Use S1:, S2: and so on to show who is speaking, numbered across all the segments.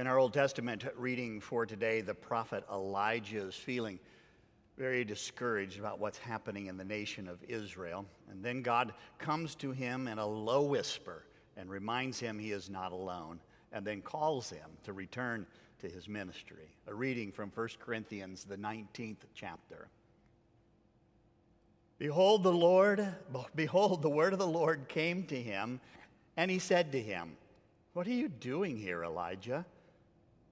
S1: In our Old Testament reading for today, the prophet Elijah is feeling very discouraged about what's happening in the nation of Israel. And then God comes to him in a low whisper and reminds him he is not alone, and then calls him to return to his ministry. A reading from 1 Corinthians, the 19th chapter. Behold, the Lord, behold, the word of the Lord came to him, and he said to him, What are you doing here, Elijah?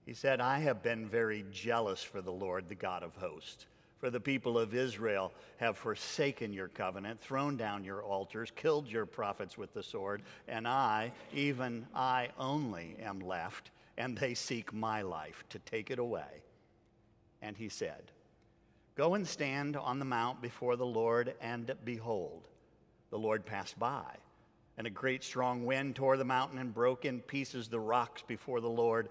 S1: He said, I have been very jealous for the Lord, the God of hosts. For the people of Israel have forsaken your covenant, thrown down your altars, killed your prophets with the sword, and I, even I only, am left, and they seek my life to take it away. And he said, Go and stand on the mount before the Lord, and behold, the Lord passed by. And a great strong wind tore the mountain and broke in pieces the rocks before the Lord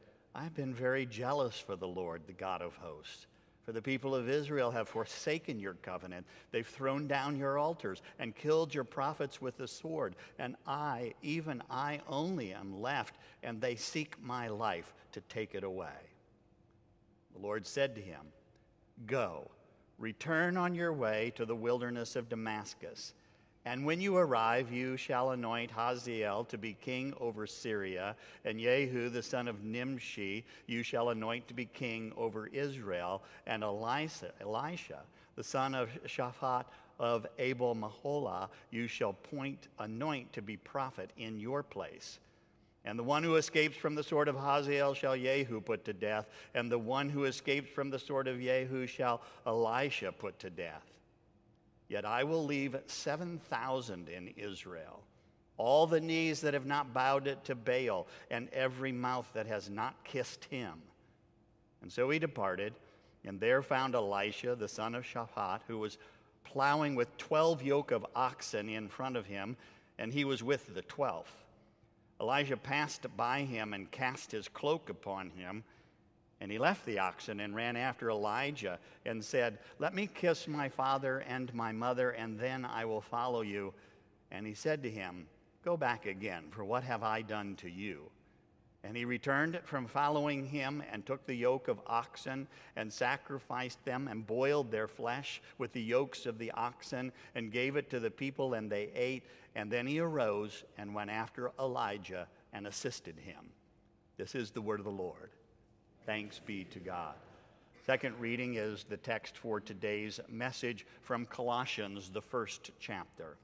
S1: I've been very jealous for the Lord, the God of hosts. For the people of Israel have forsaken your covenant. They've thrown down your altars and killed your prophets with the sword. And I, even I only, am left, and they seek my life to take it away. The Lord said to him, Go, return on your way to the wilderness of Damascus. And when you arrive, you shall anoint Hazael to be king over Syria, and Jehu the son of Nimshi you shall anoint to be king over Israel, and Elisha, Elisha the son of Shaphat of Abel Meholah you shall point, anoint to be prophet in your place. And the one who escapes from the sword of Hazael shall Jehu put to death, and the one who escapes from the sword of Jehu shall Elisha put to death. Yet I will leave 7,000 in Israel, all the knees that have not bowed to Baal, and every mouth that has not kissed him. And so he departed, and there found Elisha, the son of Shaphat, who was plowing with 12 yoke of oxen in front of him, and he was with the twelfth. Elijah passed by him and cast his cloak upon him. And he left the oxen and ran after Elijah and said, Let me kiss my father and my mother, and then I will follow you. And he said to him, Go back again, for what have I done to you? And he returned from following him and took the yoke of oxen and sacrificed them and boiled their flesh with the yokes of the oxen and gave it to the people, and they ate. And then he arose and went after Elijah and assisted him. This is the word of the Lord. Thanks be to God. Second reading is the text for today's message from Colossians, the first chapter.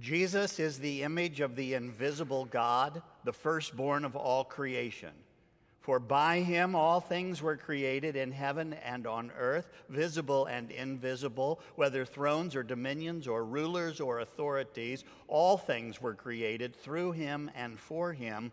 S1: Jesus is the image of the invisible God, the firstborn of all creation. For by him all things were created in heaven and on earth, visible and invisible, whether thrones or dominions or rulers or authorities, all things were created through him and for him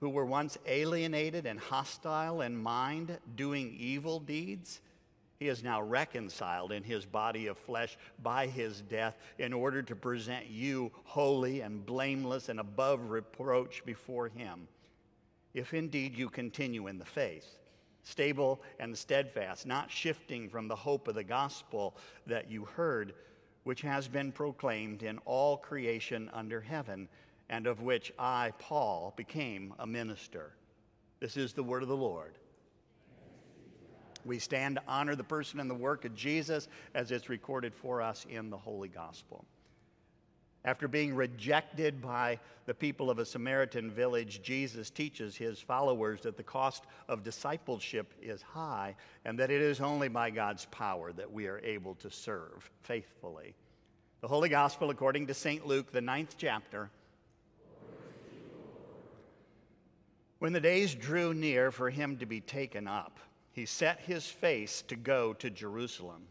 S1: who were once alienated and hostile in mind, doing evil deeds, he is now reconciled in his body of flesh by his death in order to present you holy and blameless and above reproach before him. If indeed you continue in the faith, stable and steadfast, not shifting from the hope of the gospel that you heard, which has been proclaimed in all creation under heaven and of which I, Paul, became a minister. This is the word of the Lord. We stand to honor the person and the work of Jesus as it's recorded for us in the Holy Gospel. After being rejected by the people of a Samaritan village, Jesus teaches his followers that the cost of discipleship is high and that it is only by God's power that we are able to serve faithfully. The Holy Gospel according to St. Luke, the ninth chapter. When the days drew near for him to be taken up, he set his face to go to Jerusalem.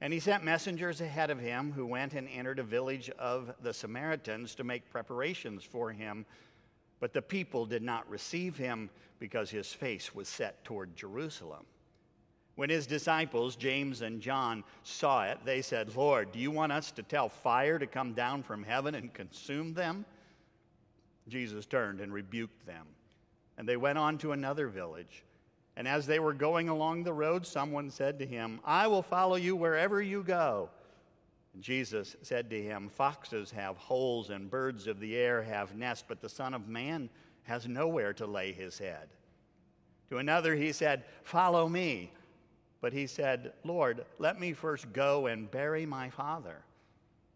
S1: And he sent messengers ahead of him who went and entered a village of the Samaritans to make preparations for him. But the people did not receive him because his face was set toward Jerusalem. When his disciples, James and John, saw it, they said, Lord, do you want us to tell fire to come down from heaven and consume them? Jesus turned and rebuked them. And they went on to another village. And as they were going along the road, someone said to him, I will follow you wherever you go. And Jesus said to him, Foxes have holes and birds of the air have nests, but the Son of Man has nowhere to lay his head. To another he said, Follow me. But he said, Lord, let me first go and bury my father.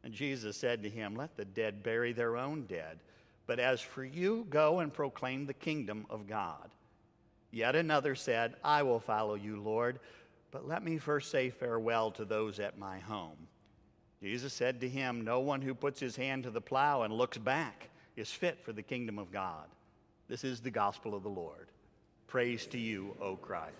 S1: And Jesus said to him, Let the dead bury their own dead. But as for you, go and proclaim the kingdom of God. Yet another said, I will follow you, Lord, but let me first say farewell to those at my home. Jesus said to him, No one who puts his hand to the plow and looks back is fit for the kingdom of God. This is the gospel of the Lord. Praise to you, O Christ.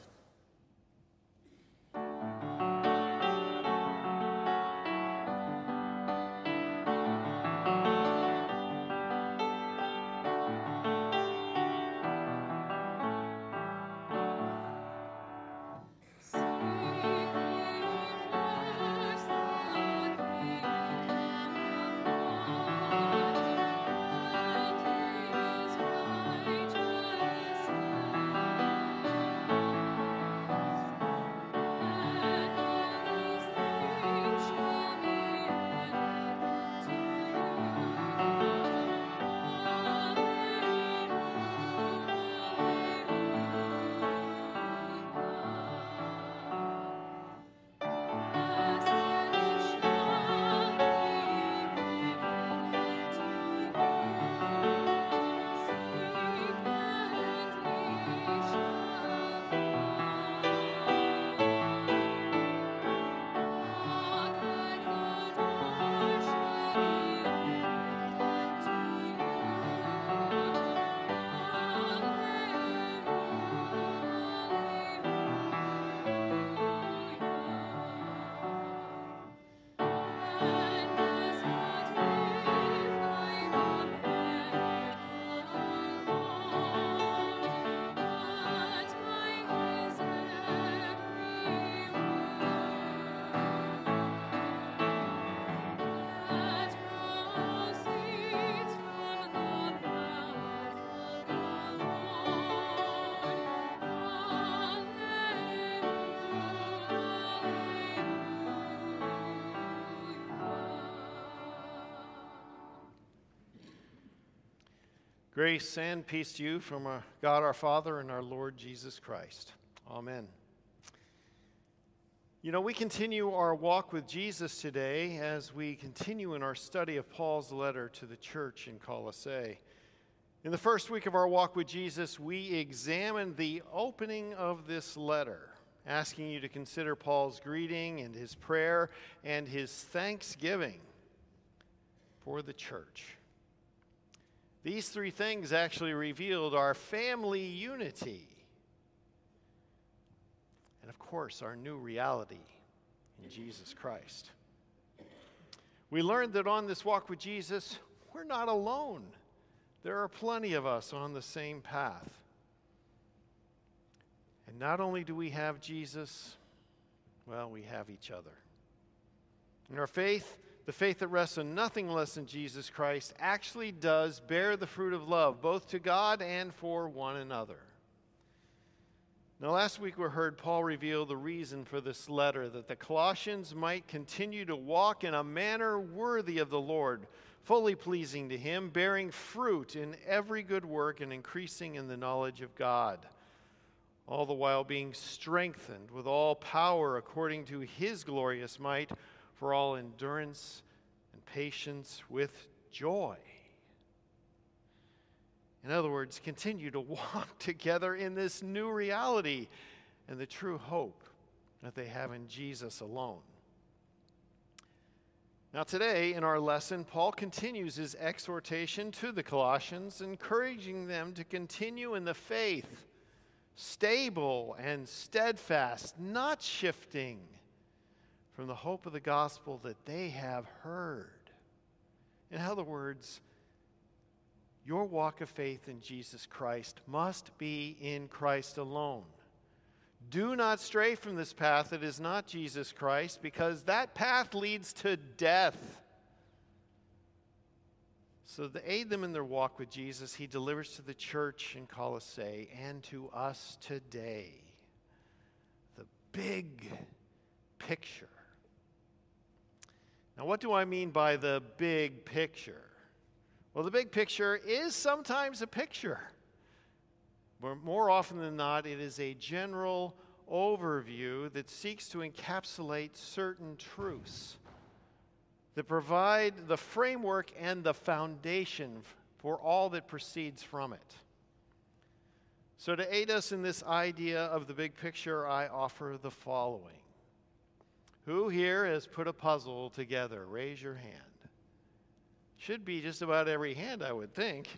S2: Grace and peace to you from our God our Father and our Lord Jesus Christ. Amen. You know, we continue our walk with Jesus today as we continue in our study of Paul's letter to the church in Colossae. In the first week of our walk with Jesus, we examined the opening of this letter, asking you to consider Paul's greeting and his prayer and his thanksgiving for the church. These three things actually revealed our family unity. And of course, our new reality in Jesus Christ. We learned that on this walk with Jesus, we're not alone. There are plenty of us on the same path. And not only do we have Jesus, well, we have each other. In our faith, the faith that rests on nothing less than Jesus Christ actually does bear the fruit of love, both to God and for one another. Now, last week we heard Paul reveal the reason for this letter that the Colossians might continue to walk in a manner worthy of the Lord, fully pleasing to Him, bearing fruit in every good work and increasing in the knowledge of God, all the while being strengthened with all power according to His glorious might for all endurance and patience with joy. In other words, continue to walk together in this new reality and the true hope that they have in Jesus alone. Now, today in our lesson, Paul continues his exhortation to the Colossians, encouraging them to continue in the faith, stable and steadfast, not shifting from the hope of the gospel that they have heard. In other words, your walk of faith in Jesus Christ must be in Christ alone. Do not stray from this path that is not Jesus Christ, because that path leads to death. So, to aid them in their walk with Jesus, he delivers to the church in Colossae and to us today the big picture. Now, what do I mean by the big picture? Well, the big picture is sometimes a picture. But more often than not, it is a general overview that seeks to encapsulate certain truths that provide the framework and the foundation for all that proceeds from it. So, to aid us in this idea of the big picture, I offer the following Who here has put a puzzle together? Raise your hand. Should be just about every hand, I would think.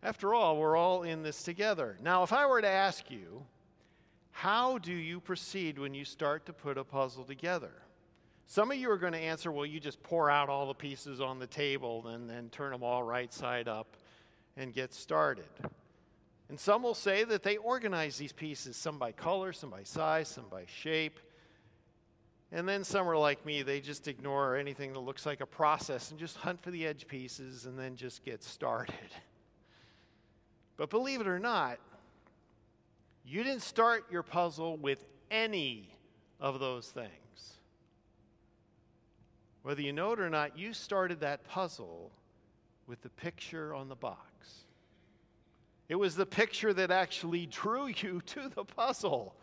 S2: After all, we're all in this together. Now, if I were to ask you, how do you proceed when you start to put a puzzle together? Some of you are going to answer, well, you just pour out all the pieces on the table and then turn them all right side up and get started. And some will say that they organize these pieces, some by color, some by size, some by shape. And then some are like me, they just ignore anything that looks like a process and just hunt for the edge pieces and then just get started. But believe it or not, you didn't start your puzzle with any of those things. Whether you know it or not, you started that puzzle with the picture on the box. It was the picture that actually drew you to the puzzle.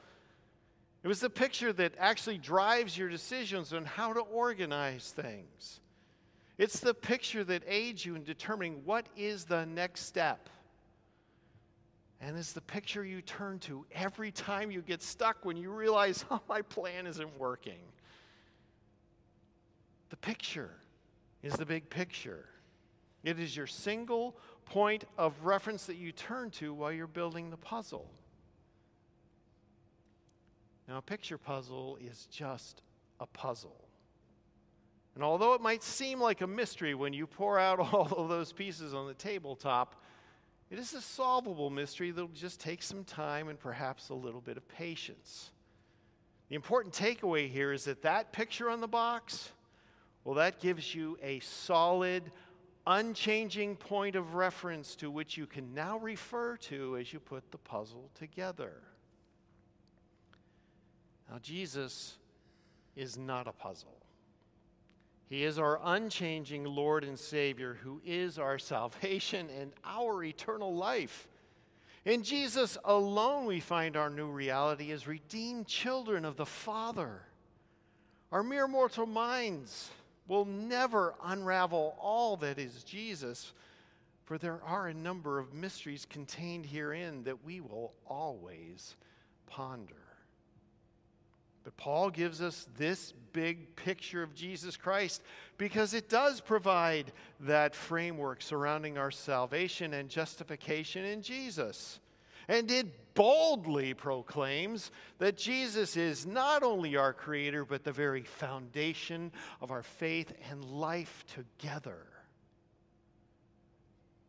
S2: It was the picture that actually drives your decisions on how to organize things. It's the picture that aids you in determining what is the next step. And it's the picture you turn to every time you get stuck when you realize, oh, my plan isn't working. The picture is the big picture. It is your single point of reference that you turn to while you're building the puzzle. Now, a picture puzzle is just a puzzle. And although it might seem like a mystery when you pour out all of those pieces on the tabletop, it is a solvable mystery that'll just take some time and perhaps a little bit of patience. The important takeaway here is that that picture on the box, well, that gives you a solid, unchanging point of reference to which you can now refer to as you put the puzzle together. Now, Jesus is not a puzzle. He is our unchanging Lord and Savior who is our salvation and our eternal life. In Jesus alone, we find our new reality as redeemed children of the Father. Our mere mortal minds will never unravel all that is Jesus, for there are a number of mysteries contained herein that we will always ponder. But Paul gives us this big picture of Jesus Christ because it does provide that framework surrounding our salvation and justification in Jesus. And it boldly proclaims that Jesus is not only our creator, but the very foundation of our faith and life together.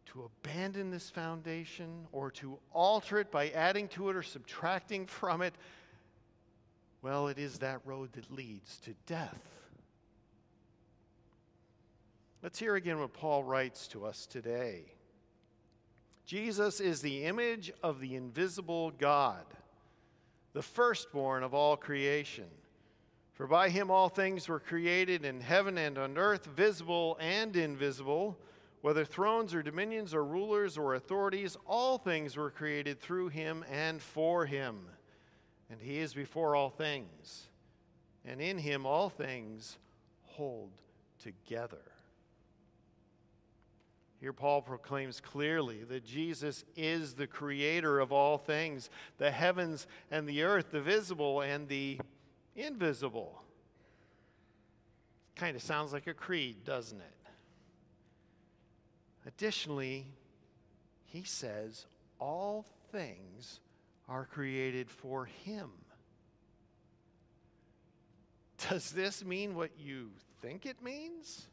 S2: To abandon this foundation or to alter it by adding to it or subtracting from it well, it is that road that leads to death. Let's hear again what Paul writes to us today. Jesus is the image of the invisible God, the firstborn of all creation. For by him all things were created in heaven and on earth, visible and invisible, whether thrones or dominions or rulers or authorities, all things were created through him and for him and he is before all things, and in him all things hold together. Here, Paul proclaims clearly that Jesus is the creator of all things, the heavens and the earth, the visible and the invisible. Kind of sounds like a creed, doesn't it? Additionally, he says all things are created for him. Does this mean what you think it means?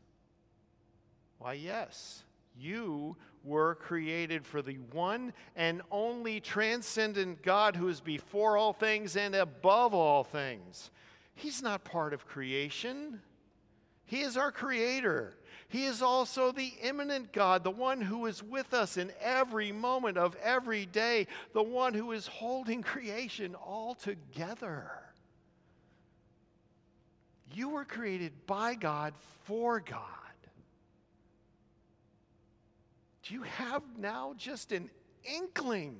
S2: Why, yes. You were created for the one and only transcendent God who is before all things and above all things. He's not part of creation, He is our creator. He is also the immanent God, the one who is with us in every moment of every day, the one who is holding creation all together. You were created by God for God. Do you have now just an inkling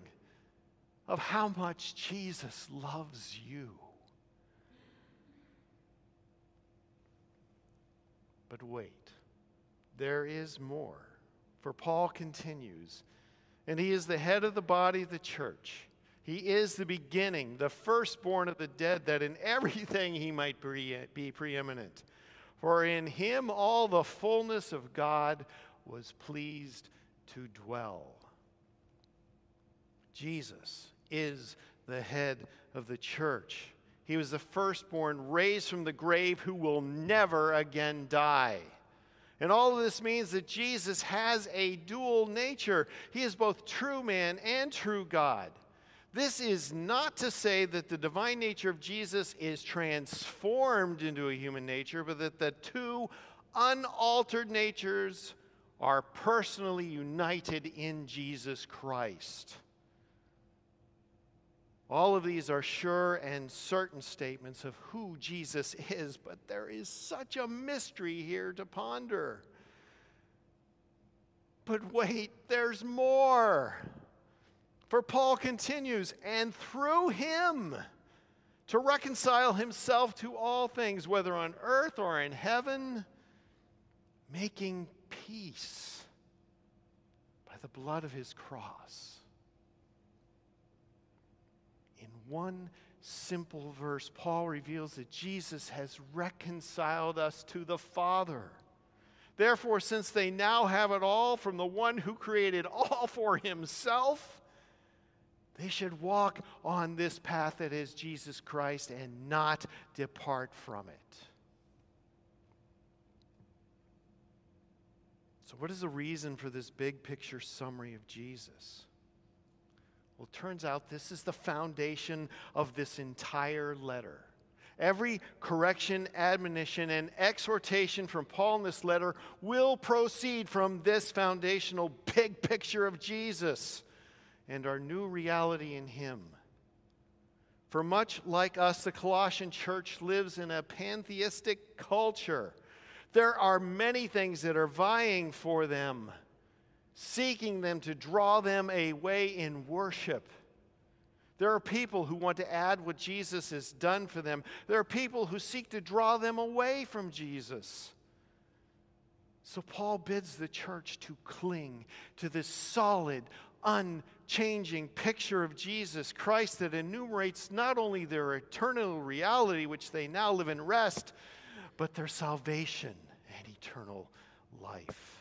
S2: of how much Jesus loves you? But wait. There is more. For Paul continues, and he is the head of the body of the church. He is the beginning, the firstborn of the dead, that in everything he might be preeminent. For in him all the fullness of God was pleased to dwell. Jesus is the head of the church. He was the firstborn raised from the grave who will never again die. And all of this means that Jesus has a dual nature. He is both true man and true God. This is not to say that the divine nature of Jesus is transformed into a human nature, but that the two unaltered natures are personally united in Jesus Christ. All of these are sure and certain statements of who Jesus is, but there is such a mystery here to ponder. But wait, there's more. For Paul continues, and through him to reconcile himself to all things, whether on earth or in heaven, making peace by the blood of his cross one simple verse, Paul reveals that Jesus has reconciled us to the Father. Therefore, since they now have it all from the one who created all for himself, they should walk on this path that is Jesus Christ and not depart from it. So, what is the reason for this big picture summary of Jesus? Well, it turns out this is the foundation of this entire letter. Every correction, admonition, and exhortation from Paul in this letter will proceed from this foundational big picture of Jesus and our new reality in Him. For much like us, the Colossian church lives in a pantheistic culture. There are many things that are vying for them seeking them to draw them away in worship. There are people who want to add what Jesus has done for them. There are people who seek to draw them away from Jesus. So Paul bids the church to cling to this solid, unchanging picture of Jesus Christ that enumerates not only their eternal reality, which they now live in rest, but their salvation and eternal life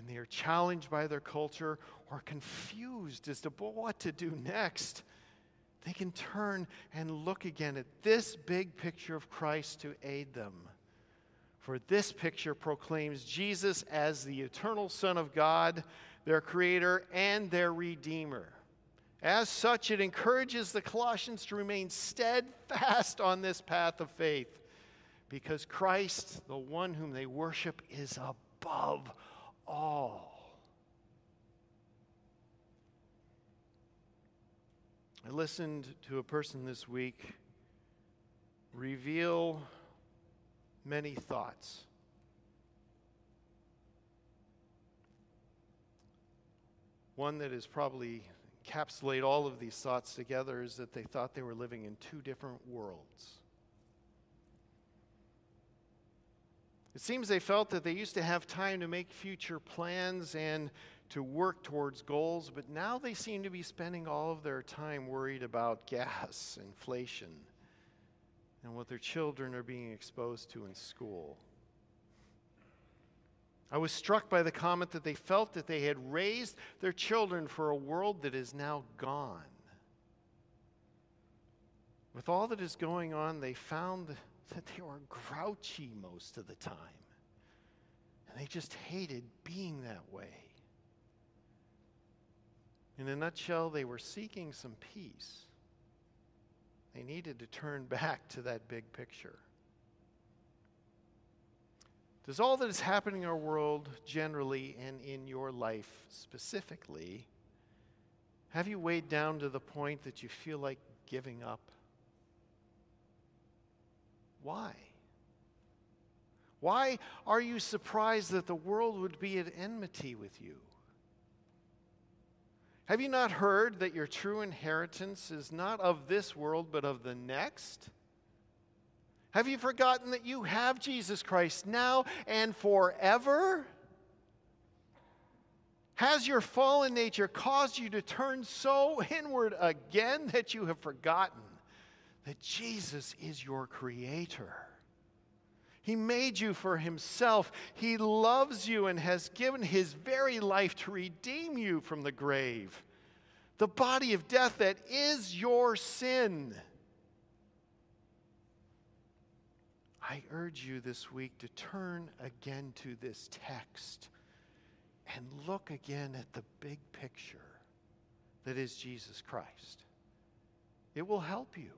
S2: when they are challenged by their culture or confused as to what to do next, they can turn and look again at this big picture of Christ to aid them. For this picture proclaims Jesus as the eternal Son of God, their Creator, and their Redeemer. As such, it encourages the Colossians to remain steadfast on this path of faith because Christ, the one whom they worship, is above all. I listened to a person this week reveal many thoughts. One that is probably encapsulate all of these thoughts together is that they thought they were living in two different worlds. It seems they felt that they used to have time to make future plans and to work towards goals, but now they seem to be spending all of their time worried about gas, inflation, and what their children are being exposed to in school. I was struck by the comment that they felt that they had raised their children for a world that is now gone. With all that is going on, they found that they were grouchy most of the time. And they just hated being that way. In a nutshell, they were seeking some peace. They needed to turn back to that big picture. Does all that is happening in our world generally and in your life specifically, have you weighed down to the point that you feel like giving up? Why? Why are you surprised that the world would be at enmity with you? Have you not heard that your true inheritance is not of this world, but of the next? Have you forgotten that you have Jesus Christ now and forever? Has your fallen nature caused you to turn so inward again that you have forgotten that Jesus is your creator? He made you for himself. He loves you and has given his very life to redeem you from the grave, the body of death that is your sin. I urge you this week to turn again to this text and look again at the big picture that is Jesus Christ. It will help you.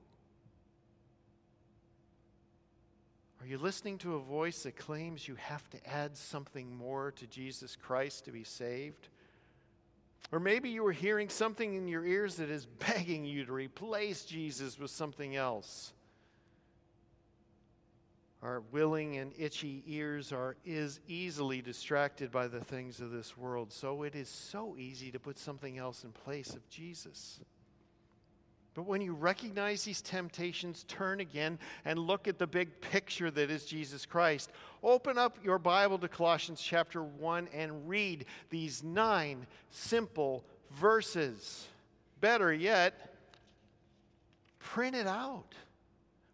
S2: Are you listening to a voice that claims you have to add something more to Jesus Christ to be saved? Or maybe you are hearing something in your ears that is begging you to replace Jesus with something else. Our willing and itchy ears are is easily distracted by the things of this world. So it is so easy to put something else in place of Jesus. But when you recognize these temptations, turn again and look at the big picture that is Jesus Christ. Open up your Bible to Colossians chapter 1 and read these nine simple verses. Better yet, print it out.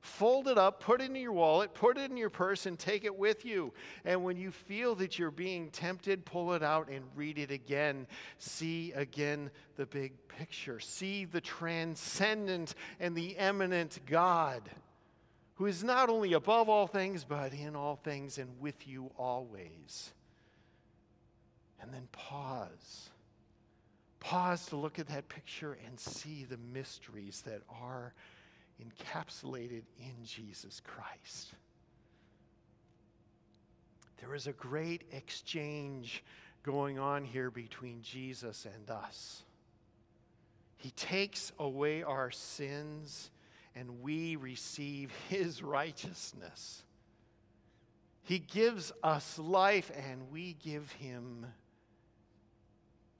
S2: Fold it up, put it in your wallet, put it in your purse, and take it with you. And when you feel that you're being tempted, pull it out and read it again. See again the big picture. See the transcendent and the immanent God who is not only above all things, but in all things and with you always. And then pause. Pause to look at that picture and see the mysteries that are encapsulated in Jesus Christ. There is a great exchange going on here between Jesus and us. He takes away our sins and we receive his righteousness. He gives us life and we give him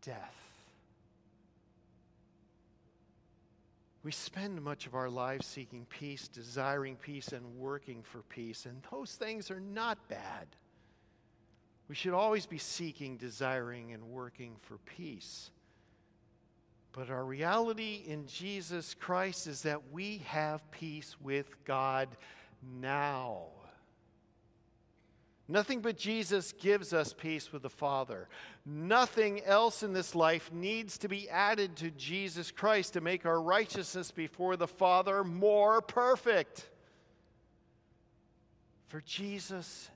S2: death. We spend much of our lives seeking peace, desiring peace, and working for peace, and those things are not bad. We should always be seeking, desiring, and working for peace. But our reality in Jesus Christ is that we have peace with God now. Nothing but Jesus gives us peace with the Father. Nothing else in this life needs to be added to Jesus Christ to make our righteousness before the Father more perfect. For Jesus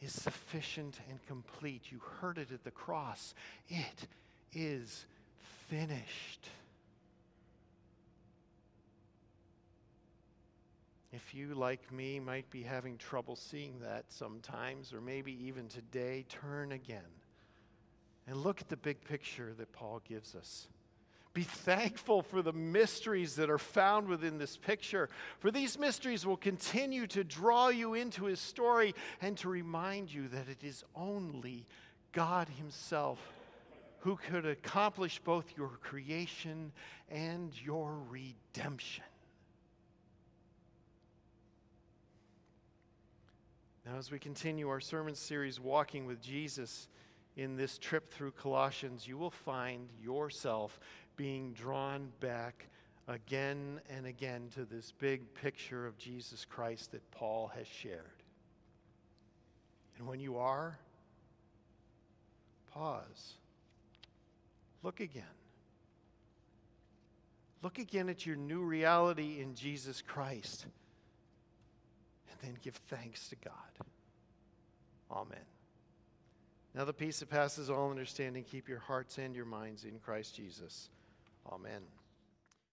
S2: is sufficient and complete. You heard it at the cross. It is finished. If you, like me, might be having trouble seeing that sometimes, or maybe even today, turn again and look at the big picture that Paul gives us. Be thankful for the mysteries that are found within this picture, for these mysteries will continue to draw you into his story and to remind you that it is only God Himself who could accomplish both your creation and your redemption. Now, as we continue our sermon series, Walking with Jesus, in this trip through Colossians, you will find yourself being drawn back again and again to this big picture of Jesus Christ that Paul has shared. And when you are, pause. Look again. Look again at your new reality in Jesus Christ. And then give thanks to God. Amen. Now, the peace that passes all understanding, keep your hearts and your minds in Christ Jesus. Amen.